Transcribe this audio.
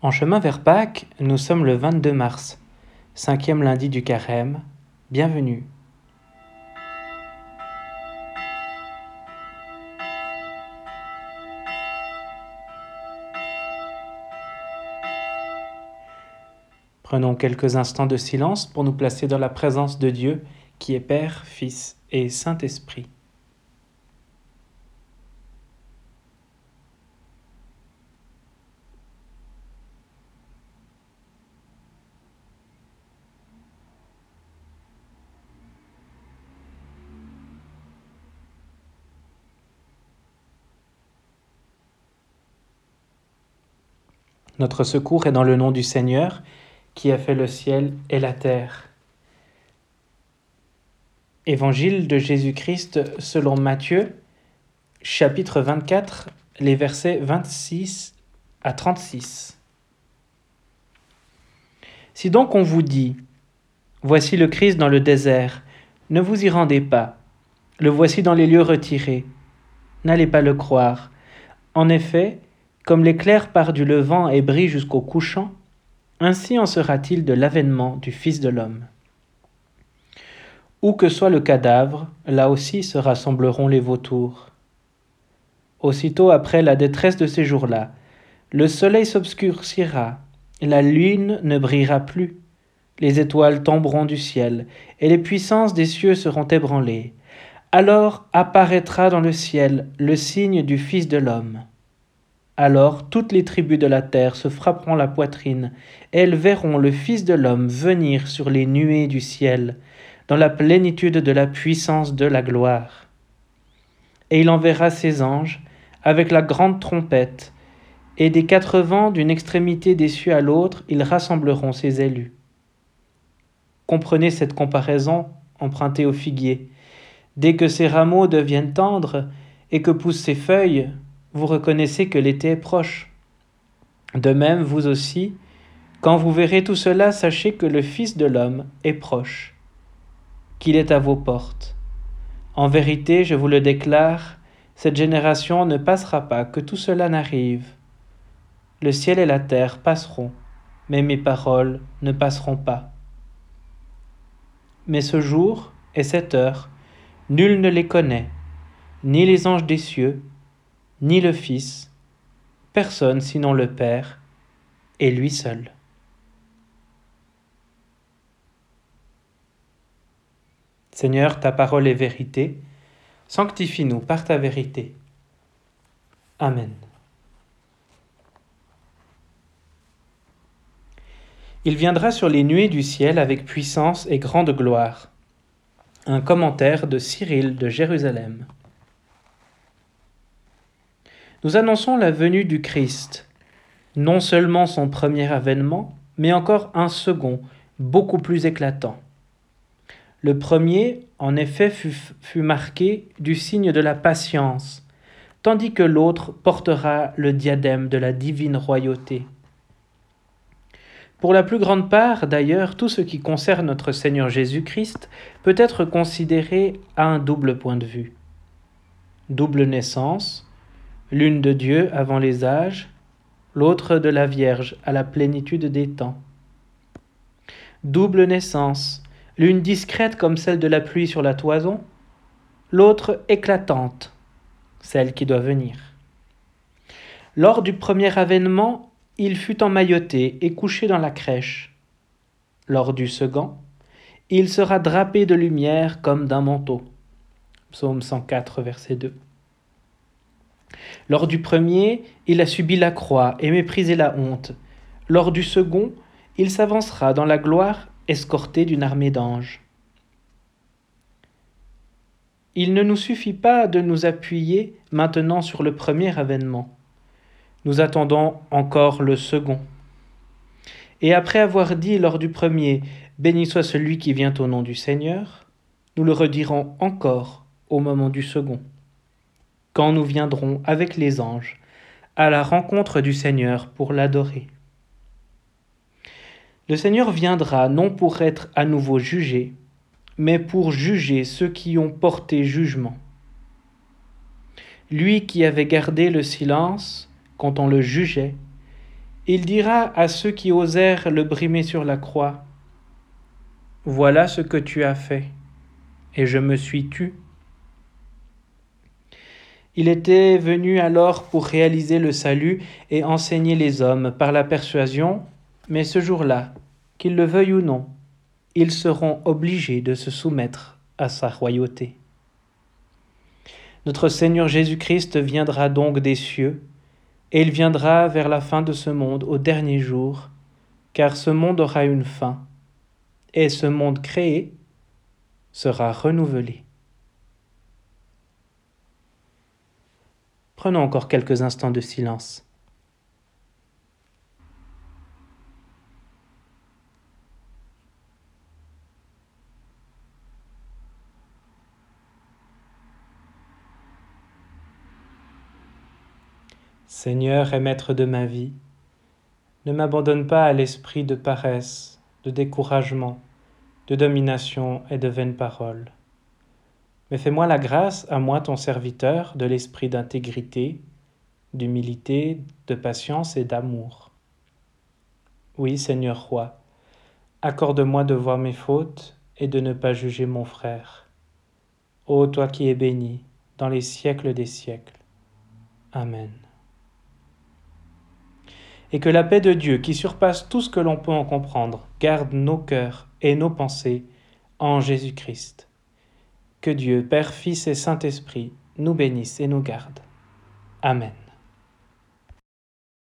En chemin vers Pâques, nous sommes le 22 mars, cinquième lundi du carême. Bienvenue. Prenons quelques instants de silence pour nous placer dans la présence de Dieu qui est Père, Fils et Saint-Esprit. Notre secours est dans le nom du Seigneur qui a fait le ciel et la terre. Évangile de Jésus-Christ selon Matthieu, chapitre 24, les versets 26 à 36. Si donc on vous dit, Voici le Christ dans le désert, ne vous y rendez pas, le voici dans les lieux retirés, n'allez pas le croire. En effet, comme l'éclair part du levant et brille jusqu'au couchant, ainsi en sera-t-il de l'avènement du Fils de l'homme. Où que soit le cadavre, là aussi se rassembleront les vautours. Aussitôt après la détresse de ces jours-là, le soleil s'obscurcira, la lune ne brillera plus, les étoiles tomberont du ciel, et les puissances des cieux seront ébranlées. Alors apparaîtra dans le ciel le signe du Fils de l'homme. Alors toutes les tribus de la terre se frapperont la poitrine, et elles verront le Fils de l'homme venir sur les nuées du ciel, dans la plénitude de la puissance de la gloire. Et il enverra ses anges, avec la grande trompette, et des quatre vents d'une extrémité des à l'autre, ils rassembleront ses élus. Comprenez cette comparaison empruntée au figuier. Dès que ses rameaux deviennent tendres, et que poussent ses feuilles, vous reconnaissez que l'été est proche. De même, vous aussi, quand vous verrez tout cela, sachez que le Fils de l'homme est proche, qu'il est à vos portes. En vérité, je vous le déclare, cette génération ne passera pas que tout cela n'arrive. Le ciel et la terre passeront, mais mes paroles ne passeront pas. Mais ce jour et cette heure, nul ne les connaît, ni les anges des cieux, ni le Fils, personne sinon le Père, et lui seul. Seigneur, ta parole est vérité, sanctifie-nous par ta vérité. Amen. Il viendra sur les nuées du ciel avec puissance et grande gloire. Un commentaire de Cyril de Jérusalem nous annonçons la venue du Christ, non seulement son premier avènement, mais encore un second, beaucoup plus éclatant. Le premier, en effet, fut, marqué du signe de la patience, tandis que l'autre portera le diadème de la divine royauté. Pour la plus grande part, d'ailleurs, tout ce qui concerne notre Seigneur Jésus-Christ peut être considéré à un double point de vue. Double naissance, l'une de Dieu avant les âges, l'autre de la Vierge à la plénitude des temps. Double naissance, l'une discrète comme celle de la pluie sur la toison, l'autre éclatante, celle qui doit venir. Lors du premier avènement, il fut emmailloté et couché dans la crèche. Lors du second, il sera drapé de lumière comme d'un manteau. Psaume 104, verset 2. Lors du premier, il a subi la croix et méprisé la honte. Lors du second, il s'avancera dans la gloire escorté d'une armée d'anges. Il ne nous suffit pas de nous appuyer maintenant sur le premier avènement. Nous attendons encore le second. Et après avoir dit lors du premier Béni soit celui qui vient au nom du Seigneur, nous le redirons encore au moment du second quand nous viendrons avec les anges à la rencontre du Seigneur pour l'adorer. Le Seigneur viendra non pour être à nouveau jugé, mais pour juger ceux qui ont porté jugement. Lui qui avait gardé le silence quand on le jugeait, Il dira à ceux qui osèrent le brimer sur la croix, Voilà ce que tu as fait, et je me suis tu. Il était venu alors pour réaliser le salut et enseigner les hommes par la persuasion, mais ce jour-là, qu'ils le veuillent ou non, ils seront obligés de se soumettre à sa royauté. Notre Seigneur Jésus-Christ viendra donc des cieux, et il viendra vers la fin de ce monde au dernier jour, car ce monde aura une fin, et ce monde créé sera renouvelé. Prenons encore quelques instants de silence. Seigneur et Maître de ma vie, ne m'abandonne pas à l'esprit de paresse, de découragement, de domination et de vaines paroles. Mais fais-moi la grâce, à moi ton serviteur, de l'esprit d'intégrité, d'humilité, de patience et d'amour. Oui, Seigneur roi, accorde-moi de voir mes fautes et de ne pas juger mon frère. Ô toi qui es béni dans les siècles des siècles. Amen et que la paix de Dieu, qui surpasse tout ce que l'on peut en comprendre, garde nos cœurs et nos pensées en Jésus-Christ. Que Dieu, Père, Fils et Saint-Esprit, nous bénisse et nous garde. Amen.